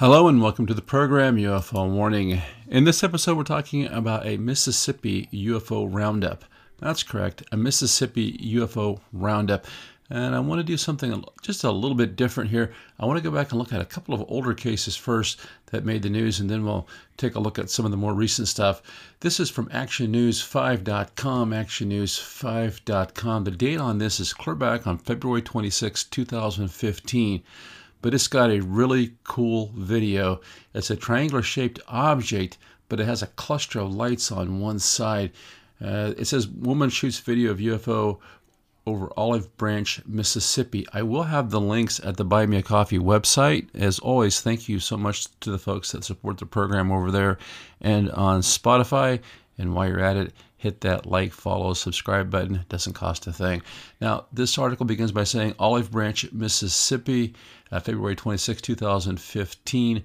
Hello and welcome to the program UFO Warning. In this episode, we're talking about a Mississippi UFO roundup. That's correct, a Mississippi UFO roundup. And I want to do something just a little bit different here. I want to go back and look at a couple of older cases first that made the news, and then we'll take a look at some of the more recent stuff. This is from ActionNews5.com. ActionNews5.com. The date on this is clear back on February 26, 2015 but it's got a really cool video. It's a triangular shaped object, but it has a cluster of lights on one side. Uh, it says woman shoots video of UFO over Olive Branch, Mississippi. I will have the links at the Buy Me a Coffee website. As always, thank you so much to the folks that support the program over there and on Spotify. And while you're at it, hit that like, follow, subscribe button. It doesn't cost a thing. Now, this article begins by saying Olive Branch, Mississippi, uh, February 26, 2015.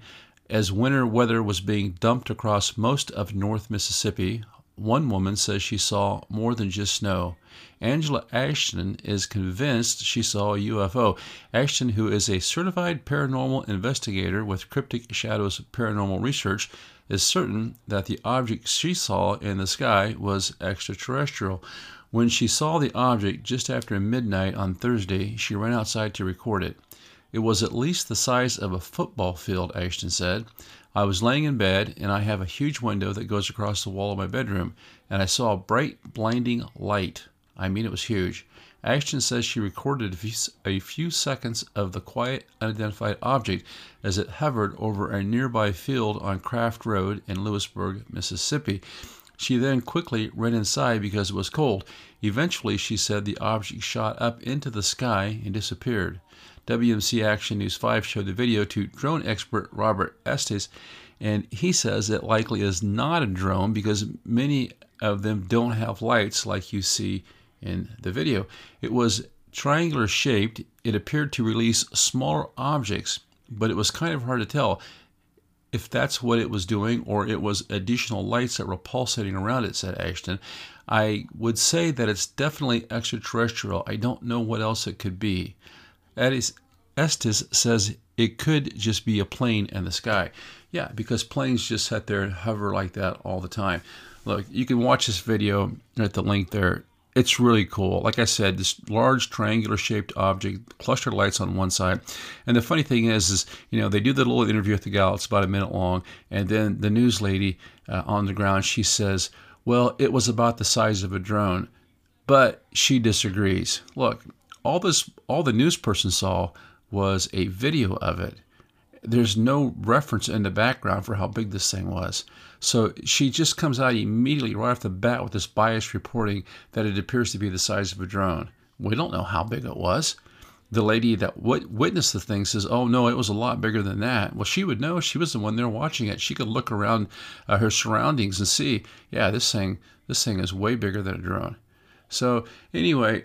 As winter weather was being dumped across most of North Mississippi, one woman says she saw more than just snow. Angela Ashton is convinced she saw a UFO. Ashton, who is a certified paranormal investigator with Cryptic Shadows Paranormal Research, is certain that the object she saw in the sky was extraterrestrial. When she saw the object just after midnight on Thursday, she ran outside to record it. It was at least the size of a football field, Ashton said. I was laying in bed, and I have a huge window that goes across the wall of my bedroom, and I saw a bright, blinding light. I mean, it was huge. Ashton says she recorded a few, seconds of the quiet, unidentified object as it hovered over a nearby field on Craft Road in Lewisburg, Mississippi. She then quickly ran inside because it was cold. Eventually, she said the object shot up into the sky and disappeared. WMC Action News 5 showed the video to drone expert Robert Estes, and he says it likely is not a drone because many of them don't have lights like you see in the video. It was triangular shaped. It appeared to release smaller objects, but it was kind of hard to tell if that's what it was doing or it was additional lights that were pulsating around it, said Ashton. I would say that it's definitely extraterrestrial. I don't know what else it could be. Estes says it could just be a plane in the sky. Yeah, because planes just sit there and hover like that all the time. Look, you can watch this video at the link there it's really cool. Like I said, this large triangular shaped object, cluster lights on one side. And the funny thing is, is you know they do the little interview with the gal. It's about a minute long, and then the news lady uh, on the ground she says, "Well, it was about the size of a drone," but she disagrees. Look, all this, all the news person saw was a video of it there's no reference in the background for how big this thing was. So she just comes out immediately right off the bat with this biased reporting that it appears to be the size of a drone. We don't know how big it was. The lady that witnessed the thing says, "Oh no, it was a lot bigger than that." Well, she would know. She was the one there watching it. She could look around uh, her surroundings and see, yeah, this thing, this thing is way bigger than a drone. So anyway,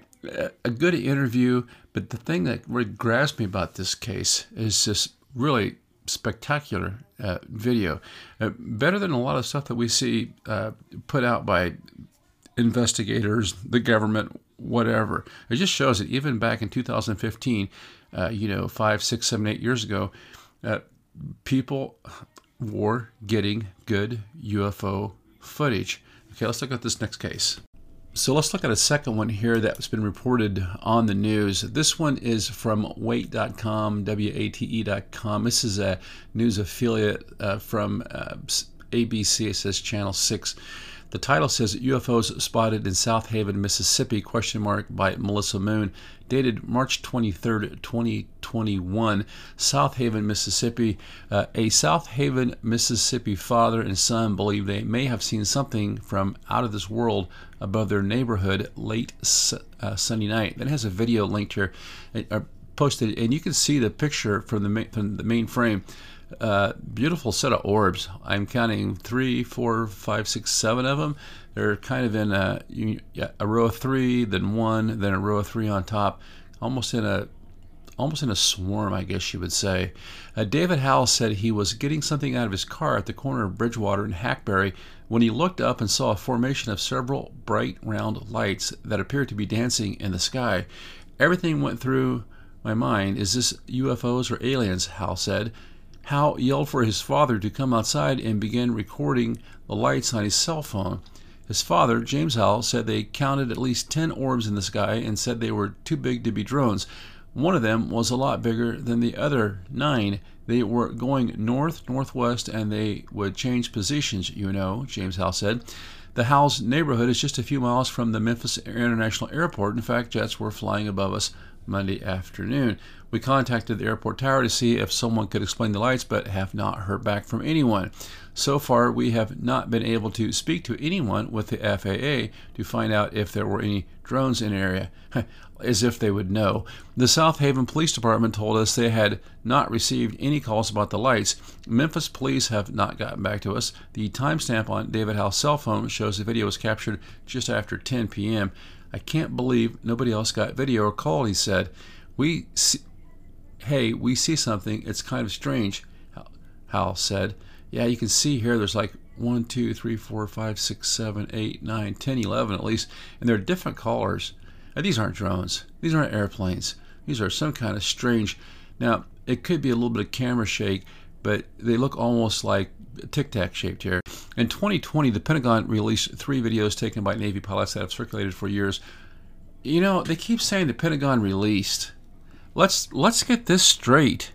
a good interview. But the thing that really grabs me about this case is just really spectacular uh, video. Uh, better than a lot of stuff that we see uh, put out by investigators, the government, whatever. It just shows that even back in 2015, uh, you know, five, six, seven, eight years ago, uh, people were getting good UFO footage. Okay, let's look at this next case. So let's look at a second one here that's been reported on the news. This one is from wate.com, W-A-T-E.com. This is a news affiliate uh, from uh, ABC. It says Channel 6. The title says UFOs spotted in Southaven, Mississippi, question mark by Melissa Moon, dated March 23, 2021, Southaven, Mississippi. Uh, a Southaven, Mississippi father and son believe they may have seen something from out of this world above their neighborhood late uh, Sunday night. That has a video linked here, uh, posted, and you can see the picture from the main, from the main frame. Uh, beautiful set of orbs. I'm counting three, four, five, six, seven of them. They're kind of in a, a row of three, then one, then a row of three on top, almost in a almost in a swarm, I guess you would say. Uh, David Howell said he was getting something out of his car at the corner of Bridgewater and Hackberry when he looked up and saw a formation of several bright round lights that appeared to be dancing in the sky. Everything went through my mind. Is this UFOs or aliens? Howell said. Hal yelled for his father to come outside and began recording the lights on his cell phone. His father, James Howell, said they counted at least 10 orbs in the sky and said they were too big to be drones. One of them was a lot bigger than the other nine. They were going north, northwest, and they would change positions, you know, James Howell said. The Howells neighborhood is just a few miles from the Memphis International Airport. In fact, jets were flying above us Monday afternoon. We contacted the airport tower to see if someone could explain the lights, but have not heard back from anyone. So far, we have not been able to speak to anyone with the FAA to find out if there were any drones in the area. As if they would know. The Southaven Police Department told us they had not received any calls about the lights. Memphis police have not gotten back to us. The timestamp on David Howell's cell phone shows the video was captured just after 10 p.m. I can't believe nobody else got video or call, he said. We see, hey, we see something. It's kind of strange, Hal said. Yeah, you can see here there's like 1, 2, 3, 4, 5, 6, 7, 8, 9, 10, 11 at least. And they're different colors. Now, these aren't drones. These aren't airplanes. These are some kind of strange. Now, it could be a little bit of camera shake, but they look almost like tic tac shaped here. In 2020, the Pentagon released three videos taken by Navy pilots that have circulated for years. You know, they keep saying the Pentagon released. Let's let's get this straight.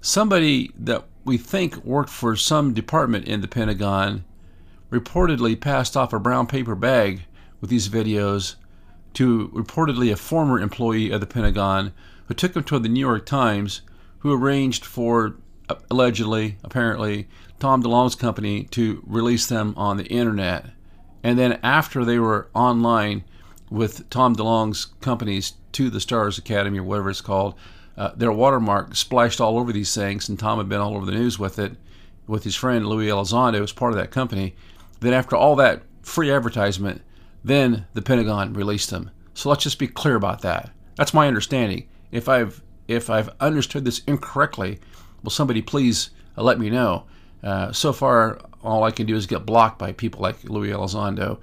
Somebody that we think worked for some department in the Pentagon reportedly passed off a brown paper bag with these videos to reportedly a former employee of the Pentagon who took them to the New York Times, who arranged for allegedly, apparently, Tom DeLonge's company to release them on the internet. And then after they were online with Tom DeLonge's companies to the Stars Academy or whatever it's called, uh, their watermark splashed all over these things, and Tom had been all over the news with it with his friend Louis Elizondo as part of that company. Then after all that free advertisement, then the Pentagon released them. So let's just be clear about that. That's my understanding. If I've if I've understood this incorrectly, will somebody please uh, let me know? Uh, so far, all I can do is get blocked by people like Louis Elizondo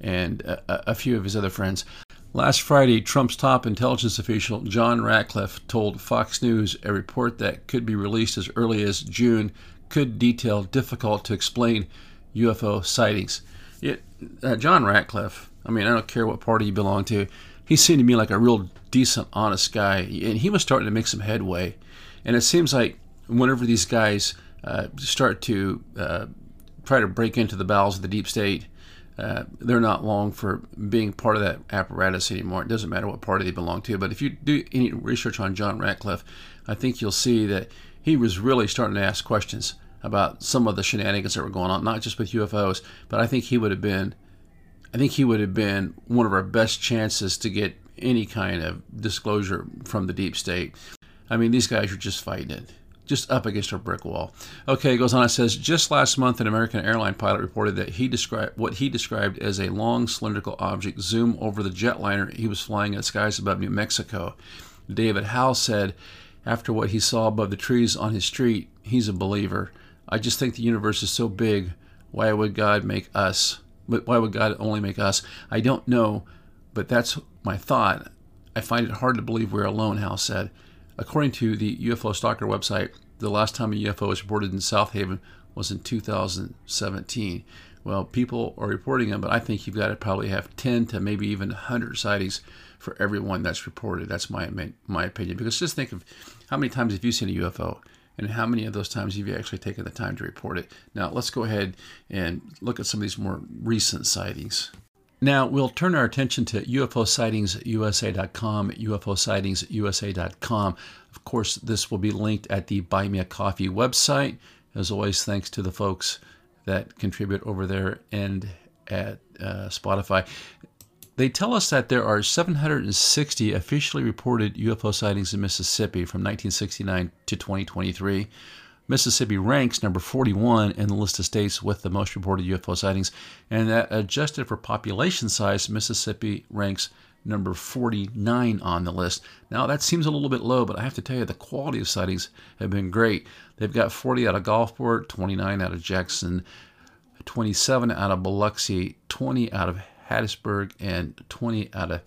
and a, a few of his other friends. Last Friday, Trump's top intelligence official John Ratcliffe told Fox News a report that could be released as early as June could detail difficult to explain UFO sightings. It, uh, John Ratcliffe, I mean, I don't care what party you belong to, he seemed to me like a real decent, honest guy, and he was starting to make some headway. And it seems like whenever these guys uh, start to uh, try to break into the bowels of the deep state, uh, they're not long for being part of that apparatus anymore. It doesn't matter what party they belong to. But if you do any research on John Ratcliffe, I think you'll see that he was really starting to ask questions about some of the shenanigans that were going on, not just with UFOs, but I think he would have been, I think he would have been one of our best chances to get any kind of disclosure from the deep state. I mean, these guys are just fighting it just up against a brick wall. Okay, it goes on. It says just last month, an American airline pilot reported that he described what he described as a long cylindrical object zoom over the jetliner he was flying in the skies above New Mexico. David Howell said, after what he saw above the trees on his street, he's a believer. I just think the universe is so big. Why would God make us? But Why would God only make us? I don't know, but that's my thought. I find it hard to believe we're alone, Howell said. According to the UFO Stalker website, the last time a UFO was reported in Southaven was in 2017. Well, people are reporting them, but I think you've got to probably have 10 to maybe even 100 sightings for everyone that's reported. That's my my opinion. Because just think of how many times have you seen a UFO, and how many of those times have you actually taken the time to report it? Now, let's go ahead and look at some of these more recent sightings. Now, we'll turn our attention to UFOsightings.usa.com, UFOsightings.usa.com. Of course, this will be linked at the Buy Me a Coffee website. As always, thanks to the folks that contribute over there and at uh, Spotify. They tell us that there are 760 officially reported UFO sightings in Mississippi from 1969 to 2023. Mississippi ranks number 41 in the list of states with the most reported UFO sightings, and that adjusted for population size, Mississippi ranks number 49 on the list. Now, that seems a little bit low, but I have to tell you, the quality of sightings have been great. They've got 40 out of Gulfport, 29 out of Jackson, 27 out of Biloxi, 20 out of Hattiesburg, and 20 out of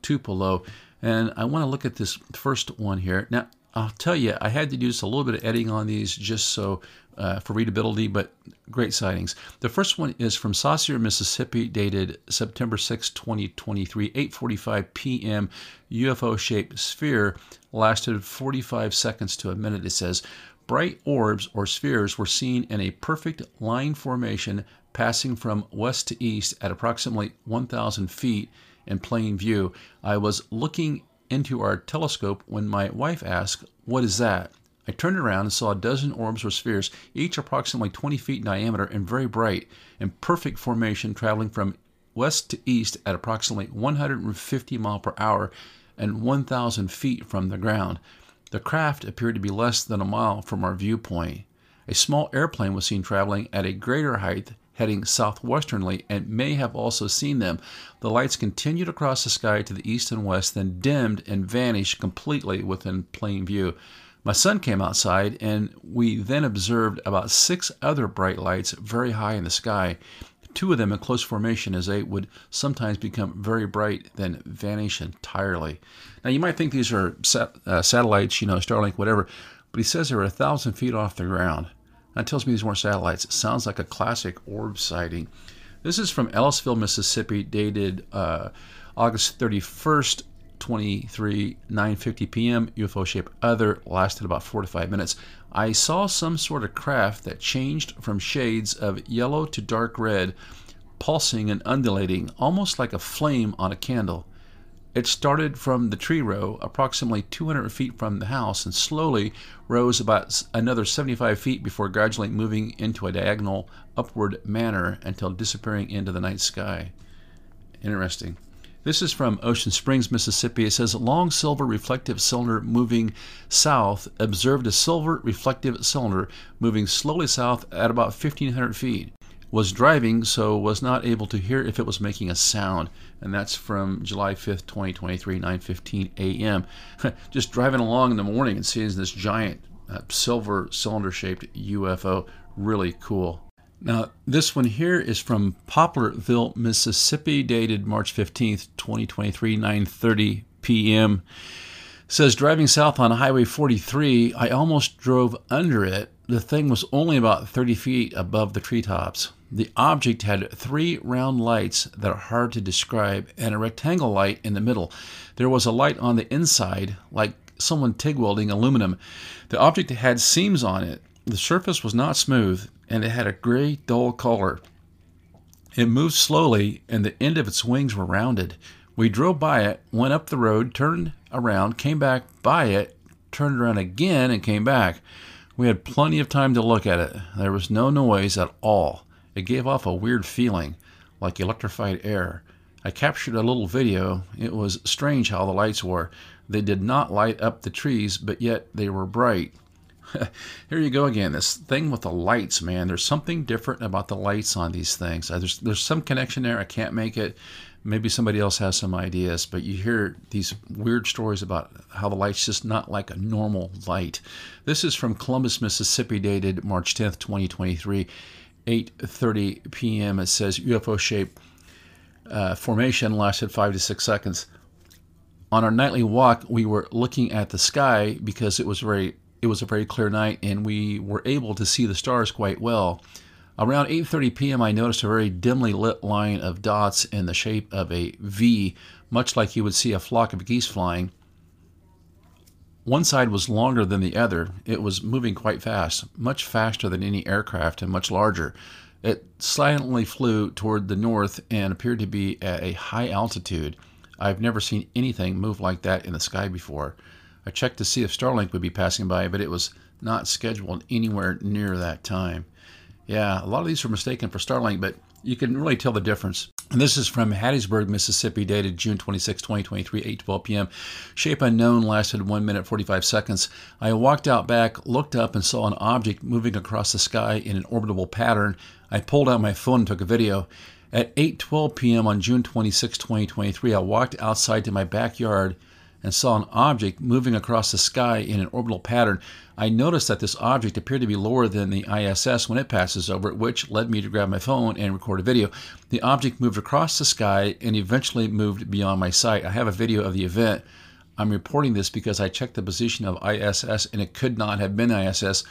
Tupelo. And I want to look at this first one here. Now, I'll tell you, I had to do just a little bit of editing on these just so uh, for readability, but great sightings. The first one is from Saucier, Mississippi, dated September 6, 2023, 8:45 p.m. UFO-shaped sphere lasted 45 seconds to a minute. It says bright orbs or spheres were seen in a perfect line formation passing from west to east at approximately 1,000 feet in plain view. I was looking into our telescope when my wife asked, What is that? I turned around and saw a dozen orbs or spheres, each approximately 20 feet in diameter and very bright, in perfect formation, traveling from west to east at approximately 150 mile per hour and 1,000 feet from the ground. The craft appeared to be less than a mile from our viewpoint. A small airplane was seen traveling at a greater height, heading southwesternly, and may have also seen them. The lights continued across the sky to the east and west, then dimmed and vanished completely within plain view. My son came outside, and we then observed about six other bright lights very high in the sky, two of them in close formation as they would sometimes become very bright, then vanish entirely. Now, you might think these are sat- uh, satellites, you know, Starlink, whatever, but he says they're a thousand feet off the ground. That tells me these weren't satellites. It sounds like a classic orb sighting. This is from Ellisville, Mississippi, dated uh, August 31st, 23 9:50 p.m. UFO shape other lasted about 4 to 5 minutes. I saw some sort of craft that changed from shades of yellow to dark red, pulsing and undulating almost like a flame on a candle. It started from the tree row, approximately 200 feet from the house, and slowly rose about another 75 feet before gradually moving into a diagonal upward manner until disappearing into the night sky. Interesting. This is from Ocean Springs, Mississippi. It says long silver reflective cylinder moving south observed a silver reflective cylinder moving slowly south at about 1500 feet. Was driving, so was not able to hear if it was making a sound. And that's from July 5th, 2023, 9:15 a.m. Just driving along in the morning and seeing this giant uh, silver cylinder-shaped UFO. Really cool. Now, this one here is from Poplarville, Mississippi, dated March 15th, 2023, 9:30 p.m. says driving south on Highway 43, I almost drove under it. The thing was only about 30 feet above the treetops. The object had three round lights that are hard to describe and a rectangle light in the middle. There was a light on the inside, like someone TIG welding aluminum. The object had seams on it. The surface was not smooth and it had a gray, dull color. It moved slowly, and the end of its wings were rounded. We drove by it, went up the road, turned around, came back by it, turned around again, and came back. We had plenty of time to look at it. There was no noise at all. It gave off a weird feeling, like electrified air. I captured a little video. It was strange how the lights were. They did not light up the trees, but yet they were bright. here you go again. This thing with the lights, man. There's something different about the lights on these things. Uh, there's there's some connection there. I can't make it. Maybe somebody else has some ideas, but you hear these weird stories about how the light's just not like a normal light. This is from Columbus, Mississippi, dated March 10th, 2023, 8:30 p.m. It says UFO shape uh, formation lasted five to six seconds. On our nightly walk, we were looking at the sky because it was very it was a very clear night and we were able to see the stars quite well. Around 8:30 p.m. I noticed a very dimly lit line of dots in the shape of a V, much like you would see a flock of geese flying. One side was longer than the other. It was moving quite fast, much faster than any aircraft and much larger. It silently flew toward the north and appeared to be at a high altitude. I've never seen anything move like that in the sky before. I checked to see if Starlink would be passing by, but it was not scheduled anywhere near that time. Yeah, a lot of these were mistaken for Starlink, but you can really tell the difference. And this is from Hattiesburg, Mississippi, dated June 26, 2023, 8:12 p.m. Shape unknown lasted 1 minute 45 seconds. I walked out back, looked up, and saw an object moving across the sky in an orbitable pattern. I pulled out my phone and took a video. At 8:12 p.m. on June 26, 2023, I walked outside to my backyard and saw an object moving across the sky in an orbital pattern, I noticed that this object appeared to be lower than the ISS when it passes over it, which led me to grab my phone and record a video. The object moved across the sky and eventually moved beyond my sight. I have a video of the event. I'm reporting this because I checked the position of ISS and it could not have been ISS.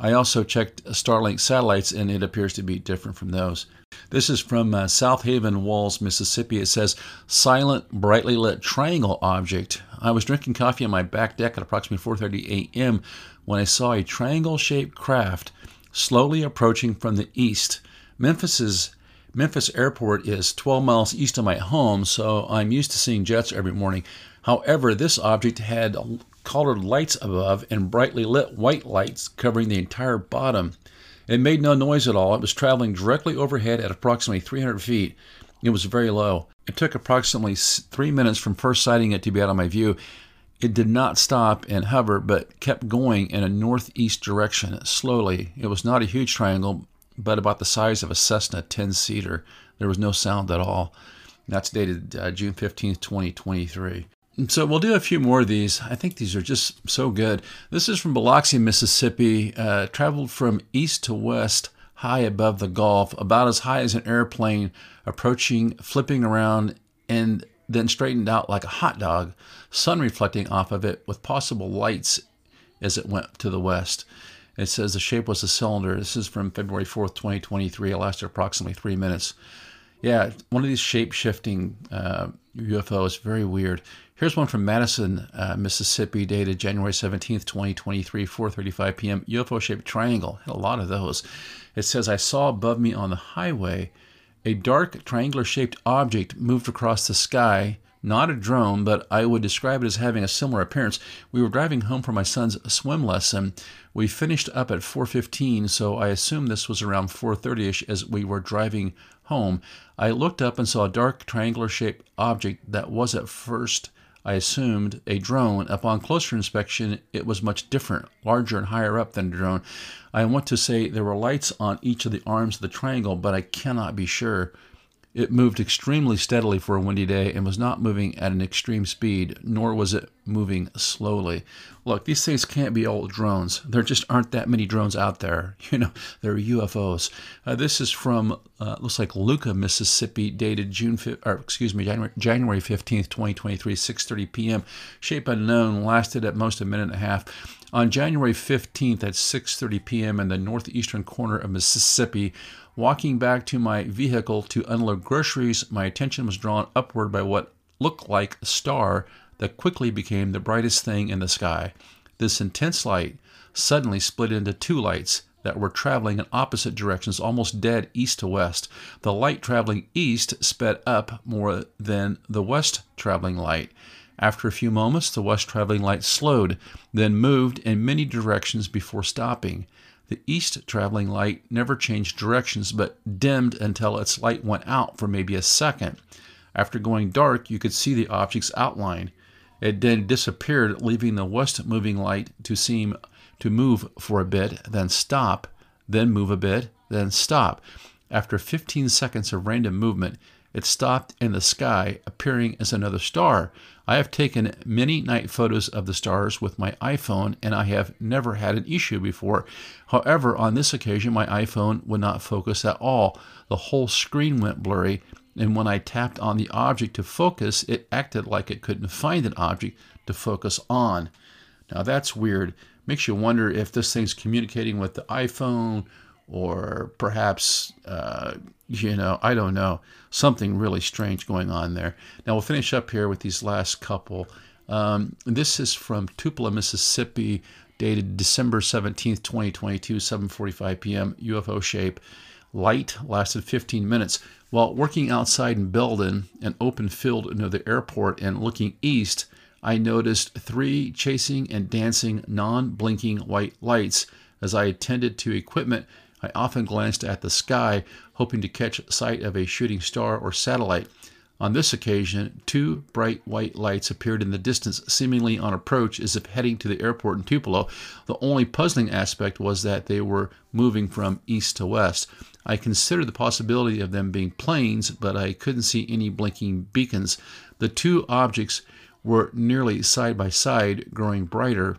I also checked Starlink satellites and it appears to be different from those. This is from uh, Southaven Walls, Mississippi. It says, Silent, brightly lit triangle object. I was drinking coffee on my back deck at approximately 4.30 a.m. when I saw a triangle-shaped craft slowly approaching from the east. Memphis's Memphis Airport is 12 miles east of my home, so I'm used to seeing jets every morning. However, this object had colored lights above and brightly lit white lights covering the entire bottom. It made no noise at all. It was traveling directly overhead at approximately 300 feet. It was very low. It took approximately three minutes from first sighting it to be out of my view. It did not stop and hover, but kept going in a northeast direction slowly. It was not a huge triangle, but about the size of a Cessna 10 seater. There was no sound at all. That's dated uh, June 15th, 2023. So we'll do a few more of these. I think these are just so good. This is from Biloxi, Mississippi. Uh, traveled from east to west, high above the Gulf, about as high as an airplane, approaching, flipping around, and then straightened out like a hot dog, sun reflecting off of it with possible lights as it went to the west. It says the shape was a cylinder. This is from February 4th, 2023. It lasted approximately three minutes. Yeah, one of these shape shifting uh, UFOs, very weird. Here's one from Madison, uh, Mississippi, dated January 17th, 2023, 4:35 p.m. UFO-shaped triangle. Had a lot of those. It says I saw above me on the highway a dark triangular-shaped object moved across the sky. Not a drone, but I would describe it as having a similar appearance. We were driving home from my son's swim lesson. We finished up at 4:15, so I assume this was around 4:30ish as we were driving home. I looked up and saw a dark triangular-shaped object that was at first I assumed, a drone. Upon closer inspection, it was much different, larger and higher up than a drone. I want to say there were lights on each of the arms of the triangle, but I cannot be sure. It moved extremely steadily for a windy day and was not moving at an extreme speed, nor was it moving slowly. Look, these things can't be all drones. There just aren't that many drones out there. You know, they're UFOs. Uh, this is from uh, looks like Luca, Mississippi, dated June 5th, or excuse me, January, January 15th, 2023, 6:30 p.m. Shape unknown, lasted at most a minute and a half. On January 15th at 6:30 p.m. in the northeastern corner of Mississippi, walking back to my vehicle to unload groceries, my attention was drawn upward by what looked like a star that quickly became the brightest thing in the sky. This intense light suddenly split into two lights that were traveling in opposite directions, almost dead east to west. The light traveling east sped up more than the west traveling light. After a few moments, the west traveling light slowed, then moved in many directions before stopping. The east traveling light never changed directions but dimmed until its light went out for maybe a second. After going dark, you could see the object's outline. It then disappeared, leaving the west moving light to seem to move for a bit, then stop, then move a bit, then stop. After 15 seconds of random movement, it stopped in the sky, appearing as another star. I have taken many night photos of the stars with my iPhone, and I have never had an issue before. However, on this occasion, my iPhone would not focus at all. The whole screen went blurry, and when I tapped on the object to focus, it acted like it couldn't find an object to focus on. Now that's weird. Makes you wonder if this thing's communicating with the iPhone or perhaps, uh, you know, I don't know, something really strange going on there. Now we'll finish up here with these last couple. Um, this is from Tupelo, Mississippi, dated December 17th, 2022, 7:45 p.m. UFO shape. Light lasted 15 minutes. While working outside in Belden, an open field near the airport, and looking east, I noticed three chasing and dancing non-blinking white lights as I attended to equipment I often glanced at the sky, hoping to catch sight of a shooting star or satellite. On this occasion, two bright white lights appeared in the distance, seemingly on approach as if heading to the airport in Tupelo. The only puzzling aspect was that they were moving from east to west. I considered the possibility of them being planes, but I couldn't see any blinking beacons. The two objects were nearly side by side, growing brighter.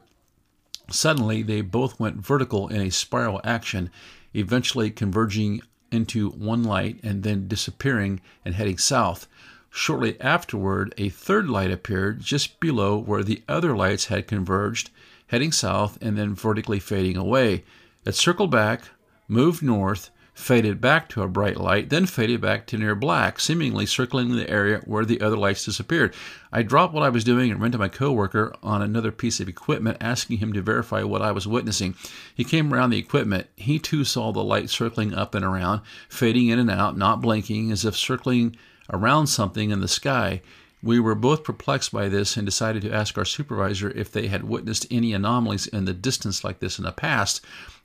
Suddenly, they both went vertical in a spiral action eventually converging into one light and then disappearing and heading south. Shortly afterward, a third light appeared just below where the other lights had converged, heading south and then vertically fading away. It circled back, moved north, faded back to a bright light, then faded back to near black, seemingly circling the area where the other lights disappeared. I dropped what I was doing and ran to my coworker on another piece of equipment, asking him to verify what I was witnessing. He came around the equipment. He too saw the light circling up and around, fading in and out, not blinking, as if circling around something in the sky. We were both perplexed by this and decided to ask our supervisor if they had witnessed any anomalies in the distance like this in the past.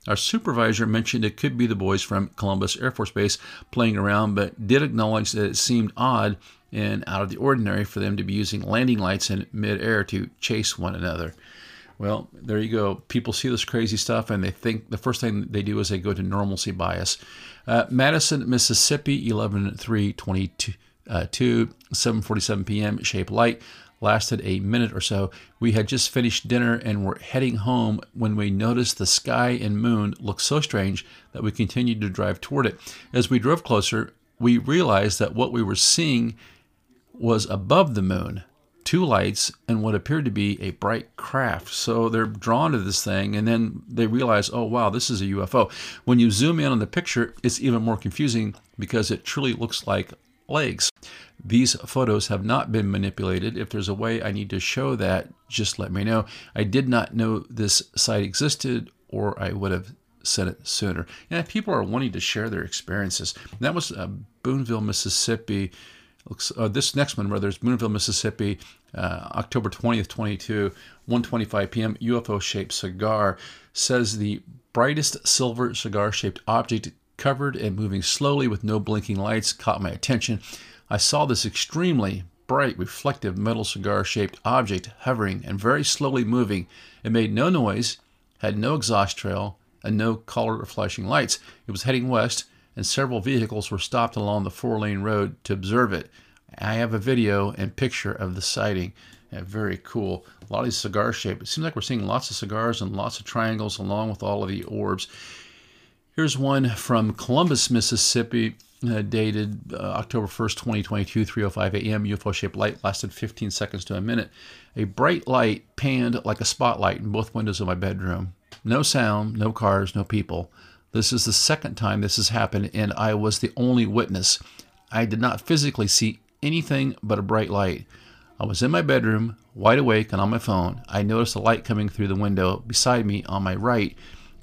Our supervisor mentioned it could be the boys from Columbus Air Force Base playing around, but did acknowledge that it seemed odd and out of the ordinary for them to be using landing lights in midair to chase one another. Well, there you go. People see this crazy stuff and they think the first thing they do is they go to normalcy bias. Uh, Madison, Mississippi, 11 3 22 uh, 2 7:47 p.m. Shape light lasted a minute or so. We had just finished dinner and were heading home when we noticed the sky and moon looked so strange that we continued to drive toward it. As we drove closer, we realized that what we were seeing was above the moon, two lights and what appeared to be a bright craft. So they're drawn to this thing and then they realize, oh wow, this is a UFO. When you zoom in on the picture, it's even more confusing because it truly looks like legs. These photos have not been manipulated. If there's a way I need to show that, just let me know. I did not know this site existed, or I would have said it sooner. Yeah, people are wanting to share their experiences. That was uh, Booneville, Mississippi. Looks uh, this next one, rather, is Booneville, Mississippi, uh, October 20th, 22, 1:25 p.m. UFO-shaped cigar says the brightest silver cigar-shaped object covered and moving slowly with no blinking lights caught my attention. I saw this extremely bright, reflective metal cigar shaped object hovering and very slowly moving. It made no noise, had no exhaust trail, and no color or flashing lights. It was heading west, and several vehicles were stopped along the four lane road to observe it. I have a video and picture of the sighting. Yeah, very cool. A lot of these cigar shape. It seems like we're seeing lots of cigars and lots of triangles along with all of the orbs. Here's one from Columbus, Mississippi, uh, dated uh, October 1st, 2022, 3:05 a.m. UFO-shaped light lasted 15 seconds to a minute. A bright light panned like a spotlight in both windows of my bedroom. No sound, no cars, no people. This is the second time this has happened, and I was the only witness. I did not physically see anything but a bright light. I was in my bedroom, wide awake and on my phone. I noticed a light coming through the window beside me on my right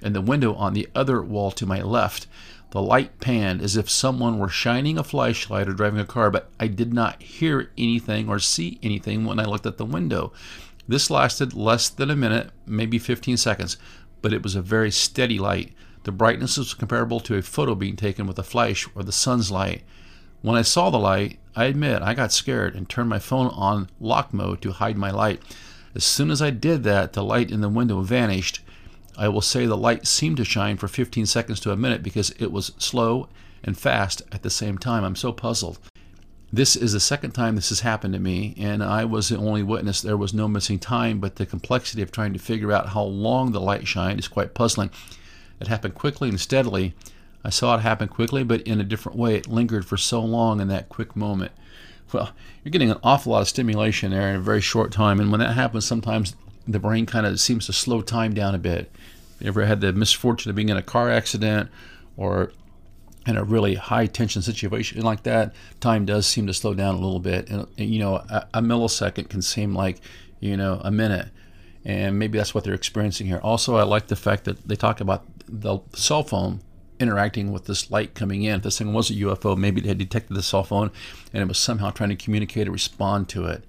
and the window on the other wall to my left. The light panned as if someone were shining a flashlight or driving a car, but I did not hear anything or see anything when I looked at the window. This lasted less than a minute, maybe 15 seconds, but it was a very steady light. The brightness was comparable to a photo being taken with a flash or the sun's light. When I saw the light, I admit I got scared and turned my phone on lock mode to hide my light. As soon as I did that, the light in the window vanished. I will say the light seemed to shine for 15 seconds to a minute because it was slow and fast at the same time. I'm so puzzled. This is the second time this has happened to me, and I was the only witness. There was no missing time, but the complexity of trying to figure out how long the light shined is quite puzzling. It happened quickly and steadily. I saw it happen quickly, but in a different way. It lingered for so long in that quick moment. Well, you're getting an awful lot of stimulation there in a very short time, and when that happens, sometimes the brain kind of seems to slow time down a bit. You ever had the misfortune of being in a car accident or in a really high tension situation like that, time does seem to slow down a little bit. And, you know, a, a, millisecond can seem like, you know, a minute. And maybe that's what they're experiencing here. Also, I like the fact that they talk about the cell phone interacting with this light coming in. If this thing was a UFO, maybe they had detected the cell phone and it was somehow trying to communicate or respond to it.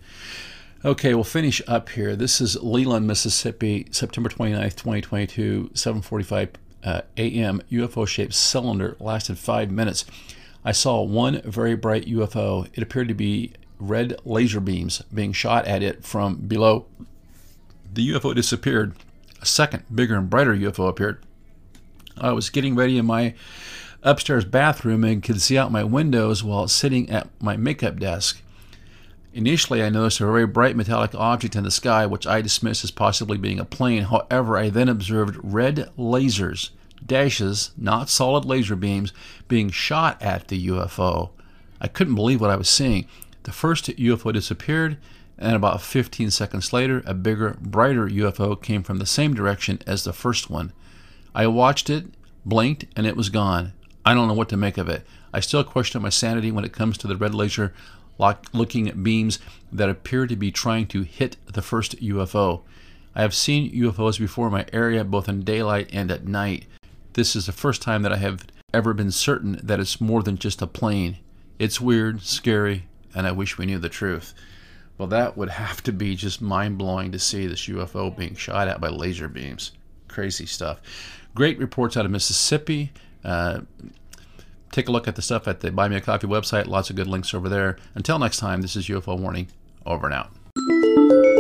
Okay, we'll finish up here. This is Leland, Mississippi, September 29th, 2022, 7:45 uh, a.m. UFO-shaped cylinder lasted five minutes. I saw one very bright UFO. It appeared to be red laser beams being shot at it from below. The UFO disappeared. A second, bigger and brighter UFO appeared. I was getting ready in my upstairs bathroom and could see out my windows while sitting at my makeup desk. Initially, I noticed a very bright metallic object in the sky, which I dismissed as possibly being a plane. However, I then observed red lasers, dashes, not solid laser beams, being shot at the UFO. I couldn't believe what I was seeing. The first UFO disappeared, and about 15 seconds later, a bigger, brighter UFO came from the same direction as the first one. I watched it, blinked, and it was gone. I don't know what to make of it. I still question my sanity when it comes to the red laser looking at beams that appear to be trying to hit the first UFO. I have seen UFOs before in my area, both in daylight and at night. This is the first time that I have ever been certain that it's more than just a plane. It's weird, scary, and I wish we knew the truth. Well, that would have to be just mind blowing to see this UFO being shot at by laser beams. Crazy stuff. Great reports out of Mississippi. Uh, take a look at the stuff at the Buy Me a Coffee website. Lots of good links over there. Until next time, this is UFO Warning. Over and out.